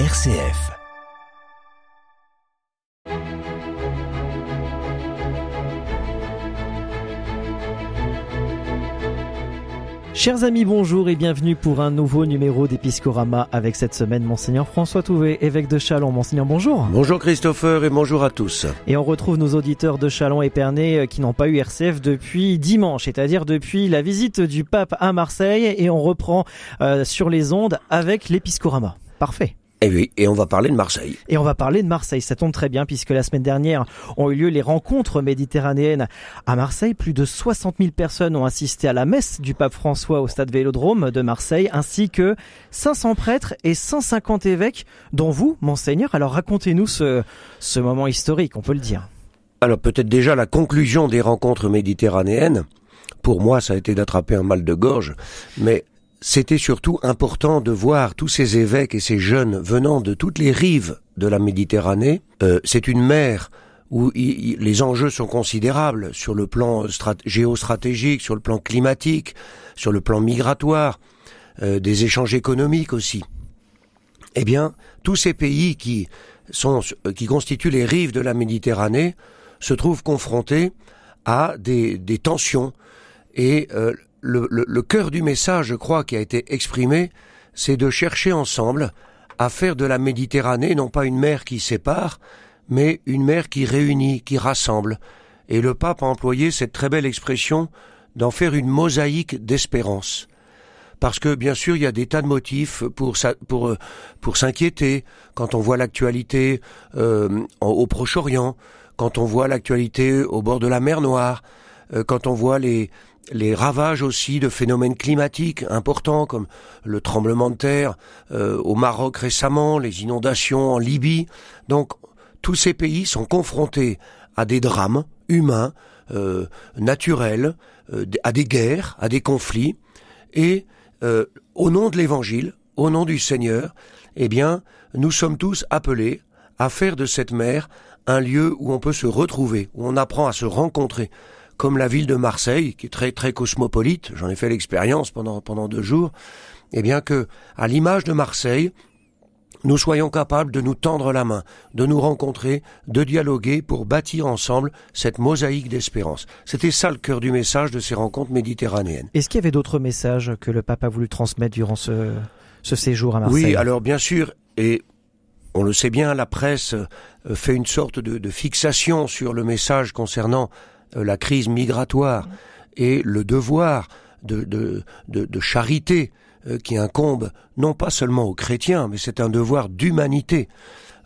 RCF. Chers amis, bonjour et bienvenue pour un nouveau numéro d'Episcorama avec cette semaine Monseigneur François Touvet, évêque de Chalon. Monseigneur, bonjour. Bonjour Christopher et bonjour à tous. Et on retrouve nos auditeurs de Chalon et Pernay euh, qui n'ont pas eu RCF depuis dimanche, c'est-à-dire depuis la visite du pape à Marseille et on reprend euh, sur les ondes avec l'Episcorama. Parfait. Et oui, et on va parler de Marseille. Et on va parler de Marseille. Ça tombe très bien puisque la semaine dernière ont eu lieu les rencontres méditerranéennes à Marseille. Plus de 60 000 personnes ont assisté à la messe du pape François au stade Vélodrome de Marseille, ainsi que 500 prêtres et 150 évêques, dont vous, monseigneur. Alors racontez-nous ce, ce moment historique, on peut le dire. Alors peut-être déjà la conclusion des rencontres méditerranéennes. Pour moi, ça a été d'attraper un mal de gorge, mais c'était surtout important de voir tous ces évêques et ces jeunes venant de toutes les rives de la Méditerranée. Euh, c'est une mer où les enjeux sont considérables sur le plan géostratégique, sur le plan climatique, sur le plan migratoire, euh, des échanges économiques aussi. Eh bien, tous ces pays qui sont qui constituent les rives de la Méditerranée se trouvent confrontés à des, des tensions et euh, le, cœur du message, je crois, qui a été exprimé, c'est de chercher ensemble à faire de la Méditerranée non pas une mer qui sépare, mais une mer qui réunit, qui rassemble. Et le pape a employé cette très belle expression d'en faire une mosaïque d'espérance. Parce que bien sûr, il y a des tas de motifs pour pour s'inquiéter quand on voit l'actualité euh, au Proche-Orient, quand on voit l'actualité au bord de la mer Noire, euh, quand on voit les les ravages aussi de phénomènes climatiques importants comme le tremblement de terre euh, au Maroc récemment, les inondations en Libye. Donc tous ces pays sont confrontés à des drames humains, euh, naturels, euh, à des guerres, à des conflits. Et au nom de l'Évangile, au nom du Seigneur, eh bien, nous sommes tous appelés à faire de cette mer un lieu où on peut se retrouver, où on apprend à se rencontrer, comme la ville de Marseille, qui est très très cosmopolite, j'en ai fait l'expérience pendant pendant deux jours, et eh bien que, à l'image de Marseille, nous soyons capables de nous tendre la main, de nous rencontrer, de dialoguer pour bâtir ensemble cette mosaïque d'espérance. C'était ça le cœur du message de ces rencontres méditerranéennes. Est-ce qu'il y avait d'autres messages que le pape a voulu transmettre durant ce, ce séjour à Marseille? Oui, alors bien sûr, et on le sait bien, la presse euh, fait une sorte de, de fixation sur le message concernant la crise migratoire et le devoir de, charité euh, qui incombe non pas seulement aux chrétiens, mais c'est un devoir d'humanité.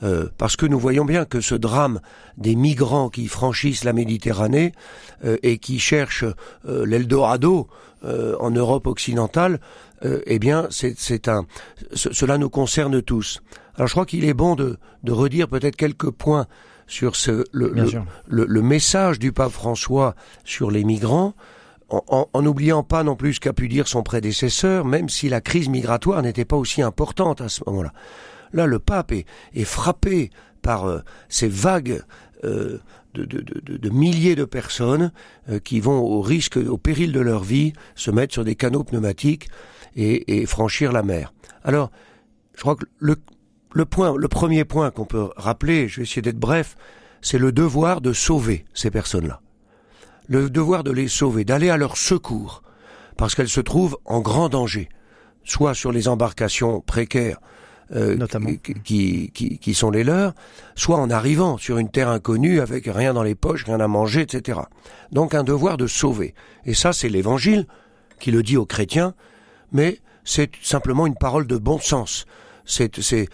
Euh, parce que nous voyons bien que ce drame des migrants qui franchissent la Méditerranée et qui cherchent l'Eldorado en Europe occidentale, eh bien, c'est un, cela nous concerne tous. Alors, je crois qu'il est bon de redire peut-être quelques points sur ce, le, le, message du pape François sur les migrants, en n'oubliant pas non plus ce qu'a pu dire son prédécesseur, même si la crise migratoire n'était pas aussi importante à ce moment-là. Là, le pape est, est frappé par euh, ces vagues euh, de, de, de, milliers de personnes euh, qui vont au risque, au péril de leur vie, se mettre sur des canaux pneumatiques et, et franchir la mer. Alors, je crois que le, le point, le premier point qu'on peut rappeler, je vais essayer d'être bref, c'est le devoir de sauver ces personnes-là. Le devoir de les sauver, d'aller à leur secours, parce qu'elles se trouvent en grand danger, soit sur les embarcations précaires euh, Notamment. Qui, qui, qui, sont les leurs, soit en arrivant sur une terre inconnue avec rien dans les poches, rien à manger, etc. Donc un devoir de sauver. Et ça, c'est l'Évangile qui le dit aux chrétiens, mais c'est simplement une parole de bon sens c'est, c'est,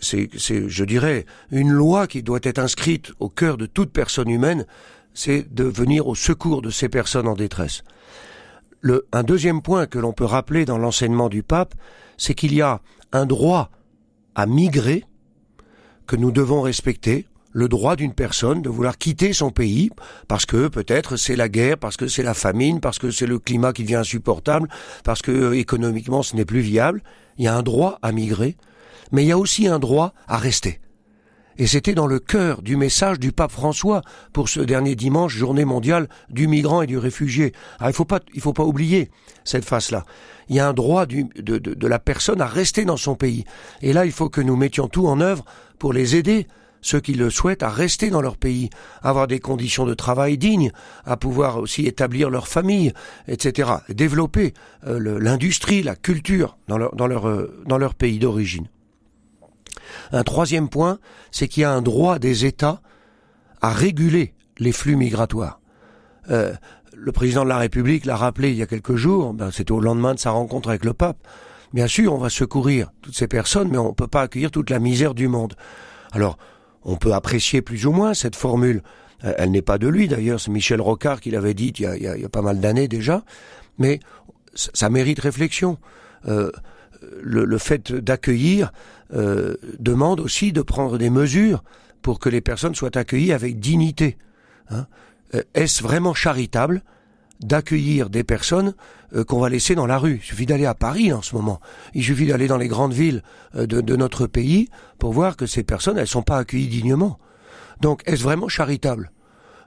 c'est, je dirais, une loi qui doit être inscrite au cœur de toute personne humaine, c'est de venir au secours de ces personnes en détresse. Le, un deuxième point que l'on peut rappeler dans l'enseignement du pape, c'est qu'il y a un droit à migrer que nous devons respecter, le droit d'une personne de vouloir quitter son pays parce que peut-être c'est la guerre, parce que c'est la famine, parce que c'est le climat qui devient insupportable, parce que euh, économiquement ce n'est plus viable. Il y a un droit à migrer mais il y a aussi un droit à rester. Et c'était dans le cœur du message du pape François pour ce dernier dimanche, journée mondiale du migrant et du réfugié. Alors, il faut faut pas oublier cette face-là. Il y a un droit de, la personne à rester dans son pays. Et là, il faut que nous mettions tout en œuvre pour les aider ceux qui le souhaitent à rester dans leur pays, avoir des conditions de travail dignes, à pouvoir aussi établir leur famille, etc. Développer euh, l'industrie, la culture dans leur, euh, dans leur pays d'origine. Un troisième point, c'est qu'il y a un droit des États à réguler les flux migratoires. Euh, le président de la République l'a rappelé il y a quelques jours, ben, c'était au lendemain de sa rencontre avec le pape. Bien sûr, on va secourir toutes ces personnes, mais on ne peut pas accueillir toute la misère du monde. Alors, on peut apprécier plus ou moins cette formule. Euh, elle n'est pas de lui d'ailleurs, c'est Michel Rocard qui l'avait dit il y, a, pas mal d'années déjà, mais ça mérite réflexion. Euh, le, fait d'accueillir euh, demande aussi de prendre des mesures pour que les personnes soient accueillies avec dignité. Hein. Est-ce vraiment charitable d'accueillir des personnes euh, qu'on va laisser dans la rue? Il suffit d'aller à Paris en ce moment. Il suffit d'aller dans les grandes villes euh, de, notre pays pour voir que ces personnes, elles sont pas accueillies dignement. Donc, est-ce vraiment charitable euh,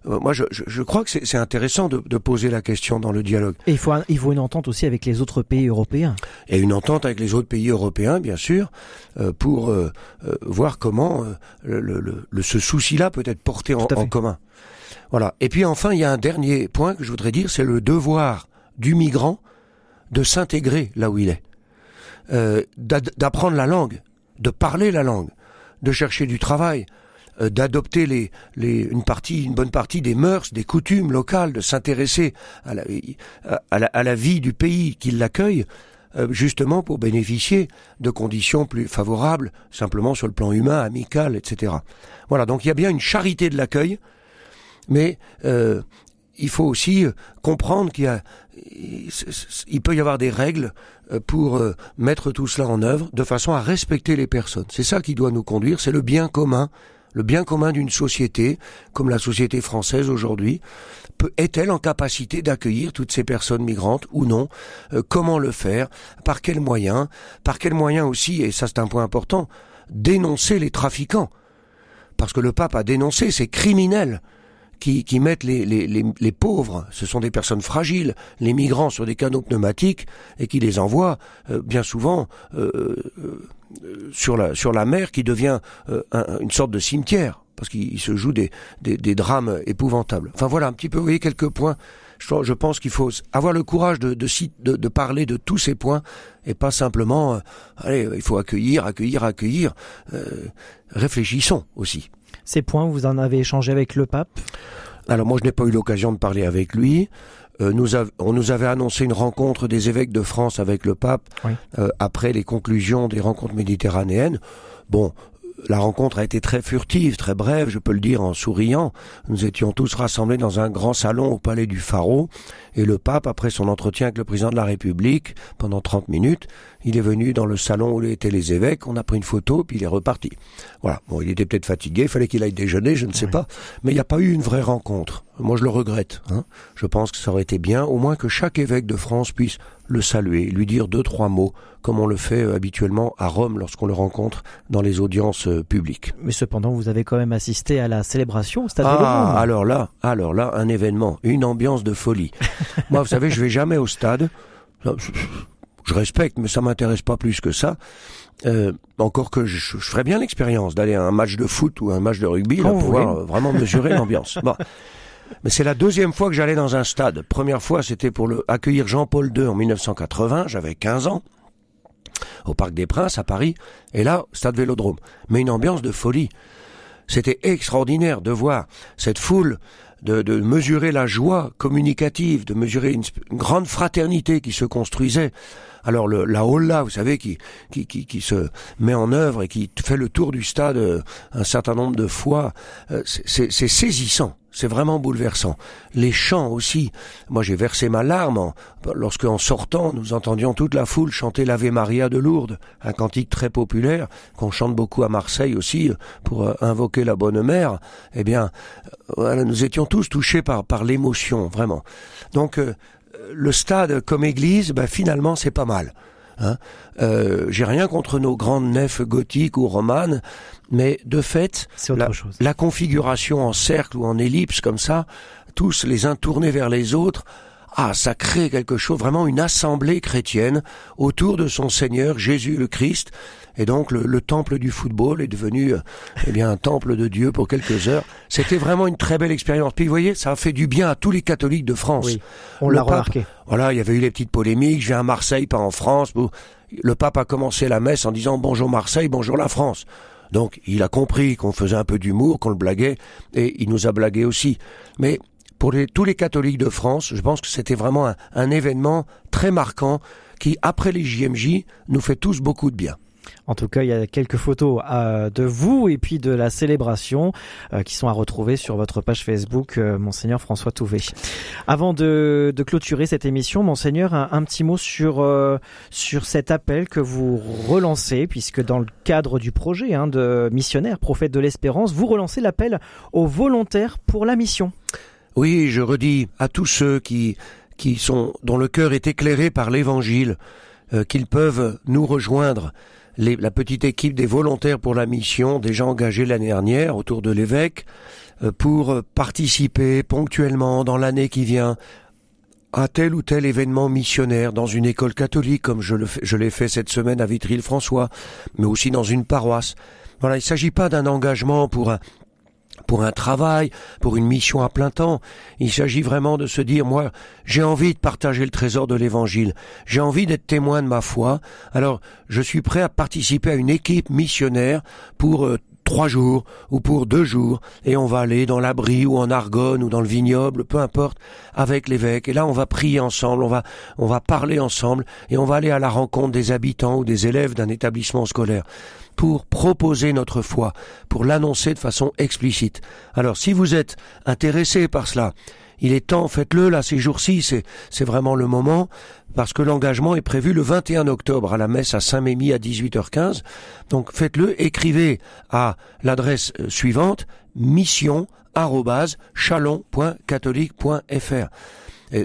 moi, je, je, crois que c'est intéressant de, de, poser la question dans le dialogue. Et il faut, il faut une entente aussi avec les autres pays européens. Et une entente avec les autres pays européens, bien sûr, pour voir comment le, le, ce souci-là peut être porté en, en commun. Voilà. Et puis enfin, il y a un dernier point que je voudrais dire, c'est le devoir du migrant de s'intégrer là où il est, euh, d'apprendre la langue, de parler la langue, de chercher du travail, euh, d'adopter les, les, une partie, une bonne partie des mœurs, des coutumes locales, de s'intéresser à la, à, la, vie du pays qui l'accueille, euh, justement pour bénéficier de conditions plus favorables, simplement sur le plan humain, amical, etc. Voilà, donc il y a bien une charité de l'accueil mais euh, il faut aussi euh, comprendre qu'il y a, il peut y avoir des règles euh, pour mettre tout cela en œuvre de façon à respecter les personnes. C'est ça qui doit nous conduire, c'est le bien commun, le bien commun d'une société, comme la société française aujourd'hui, est-elle en capacité d'accueillir toutes ces personnes migrantes ou non? Comment le faire? Par quels moyens? Par quels moyens aussi, et ça c'est un point important, dénoncer les trafiquants? Parce que le pape a dénoncé ces criminels qui, mettent les, les, les, pauvres, ce sont des personnes fragiles, les migrants sur des canaux pneumatiques et qui les envoient euh, bien souvent euh, euh, sur, la, sur la mer qui devient une sorte de cimetière parce qu'il se joue des, des, des, drames épouvantables. Enfin voilà un petit peu, vous voyez quelques points. Je, pense qu'il faut avoir le courage de, de, de, de, parler de tous ces points et pas simplement, allez, il faut accueillir, accueillir, accueillir. réfléchissons aussi. Ces points, vous en avez échangé avec le pape Alors moi, je n'ai pas eu l'occasion de parler avec lui. Euh, nous on nous avait annoncé une rencontre des évêques de France avec le pape euh, après les conclusions des rencontres méditerranéennes. Bon, la rencontre a été très furtive, très brève, je peux le dire en souriant. Nous étions tous rassemblés dans un grand salon au palais du Pharaon, et le pape, après son entretien avec le président de la République, pendant 30 minutes, il est venu dans le salon où étaient les évêques, on a pris une photo, puis il est reparti. Voilà. Bon, il était peut-être fatigué, il fallait qu'il aille déjeuner, je ne sais pas, mais il n'y a pas eu une vraie rencontre. Moi, je le regrette. Hein. Je pense que ça aurait été bien, au moins que chaque évêque de France puisse le saluer, lui dire deux, trois mots, comme on le fait euh, habituellement à Rome lorsqu'on le rencontre dans les audiences euh, publiques. Mais cependant, vous avez quand même assisté à la célébration au Stade Ah, alors là, alors là, un événement, une ambiance de folie. Moi, vous savez, je vais jamais au stade. Je respecte, mais ça m'intéresse pas plus que ça. Euh, encore que je, je ferais bien l'expérience d'aller à un match de foot ou un match de rugby, là, pour pouvoir vraiment mesurer l'ambiance. Bon. Mais c'est la deuxième fois que j'allais dans un stade. Première fois, c'était pour le, accueillir Jean-Paul II en 1980. J'avais 15 ans. Au Parc des Princes, à Paris. Et là, stade Vélodrome. Mais une ambiance de folie. C'était extraordinaire de voir cette foule, de, de, mesurer la joie communicative, de mesurer une, grande fraternité qui se construisait. Alors le, la holla, vous savez, qui, qui, qui, qui, se met en œuvre et qui fait le tour du stade euh, un certain nombre de fois, euh, c'est saisissant. C'est vraiment bouleversant. Les chants aussi. Moi, j'ai versé ma larme en, sortant, nous entendions toute la foule chanter l'Ave Maria de Lourdes, un cantique très populaire qu'on chante beaucoup à Marseille aussi pour euh, invoquer la Bonne Mère. Eh bien, euh, voilà, nous étions tous touchés par par l'émotion, vraiment. Donc, euh, le stade comme église, ben, finalement, c'est pas mal. Hein. Euh, J'ai rien contre nos grandes nefs gothiques ou romanes, mais de fait, la, la, configuration en cercle ou en ellipse comme ça, tous les uns tournés vers les autres, ah, ça crée quelque chose, vraiment une assemblée chrétienne autour de son Seigneur Jésus le Christ. Et donc le, temple du football est devenu eh bien un temple de Dieu pour quelques heures. C'était vraiment une très belle expérience. Puis vous voyez, ça a fait du bien à tous les catholiques de France. Oui, on l'a remarqué. Voilà, il y avait eu les petites polémiques. Je viens à Marseille, pas en France. Le pape a commencé la messe en disant bonjour Marseille, bonjour la France. Donc il a compris qu'on faisait un peu d'humour, qu'on le blaguait, et il nous a blagué aussi. Mais pour tous les catholiques de France, je pense que c'était vraiment un, un événement très marquant qui, après les JMJ, nous fait tous beaucoup de bien. En tout cas, il y a quelques photos euh, de vous et puis de la célébration euh, qui sont à retrouver sur votre page Facebook, euh, Monseigneur François Touvet. Avant de, clôturer cette émission, Monseigneur, un, petit mot sur sur cet appel que vous relancez, puisque dans le cadre du projet hein, de missionnaire, prophète de l'espérance, vous relancez l'appel aux volontaires pour la mission. Oui, je redis à tous ceux qui qui sont dont le cœur est éclairé par l'Évangile, qu'ils peuvent nous rejoindre la petite équipe des volontaires pour la mission, déjà engagée l'année dernière autour de l'évêque, euh, pour participer ponctuellement dans l'année qui vient à tel ou tel événement missionnaire dans une école catholique, comme je, le je l'ai fait cette semaine à Vitry-le-François, mais aussi dans une paroisse. Voilà, il ne s'agit pas d'un engagement pour un, pour un travail, pour une mission à plein temps. Il s'agit vraiment de se dire, moi, j'ai envie de partager le trésor de l'évangile. J'ai envie d'être témoin de ma foi. Alors, je suis prêt à participer à une équipe missionnaire pour euh, trois jours ou pour deux jours et on va aller dans l'abri ou en Argonne ou dans le vignoble, peu importe, avec l'évêque. Et là, on va prier ensemble, on va, on va parler ensemble et on va aller à la rencontre des habitants ou des élèves d'un établissement scolaire pour proposer notre foi, pour l'annoncer de façon explicite. Alors si vous êtes intéressé par cela, il est temps, faites-le là ces jours-ci, c'est, c'est vraiment le moment, parce que l'engagement est prévu le 21 octobre à la messe à Saint-Mémy à 18h15. Donc faites-le, écrivez à l'adresse euh, suivante mission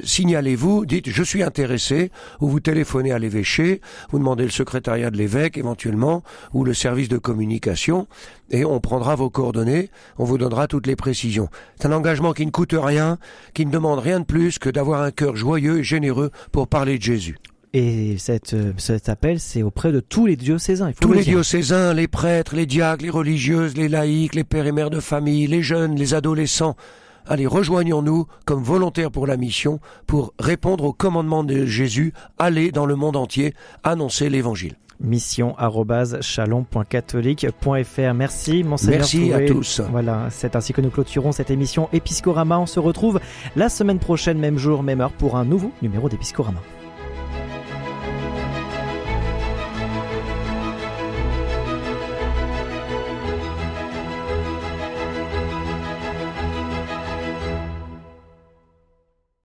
signalez-vous, dites je suis intéressé, ou vous téléphonez à l'évêché, vous demandez le secrétariat de l'évêque éventuellement, ou le service de communication, et on prendra vos coordonnées, on vous donnera toutes les précisions. C'est un engagement qui ne coûte rien, qui ne demande rien de plus que d'avoir un cœur joyeux et généreux pour parler de Jésus. Et cette, euh, cet appel, c'est auprès de tous les diocésains. tous les diocésains, les prêtres, les diacres, les religieuses, les laïcs, les pères et mères de famille, les jeunes, les adolescents. Allez, rejoignons-nous comme volontaires pour la mission pour répondre au commandement de Jésus, aller dans le monde entier, annoncer l'évangile mission@chalon.catholique.fr. Merci monseigneur. Merci à tous. Voilà, c'est ainsi que nous clôturons cette émission Episcorama. On se retrouve la semaine prochaine même jour même heure pour un nouveau numéro d'Episcorama.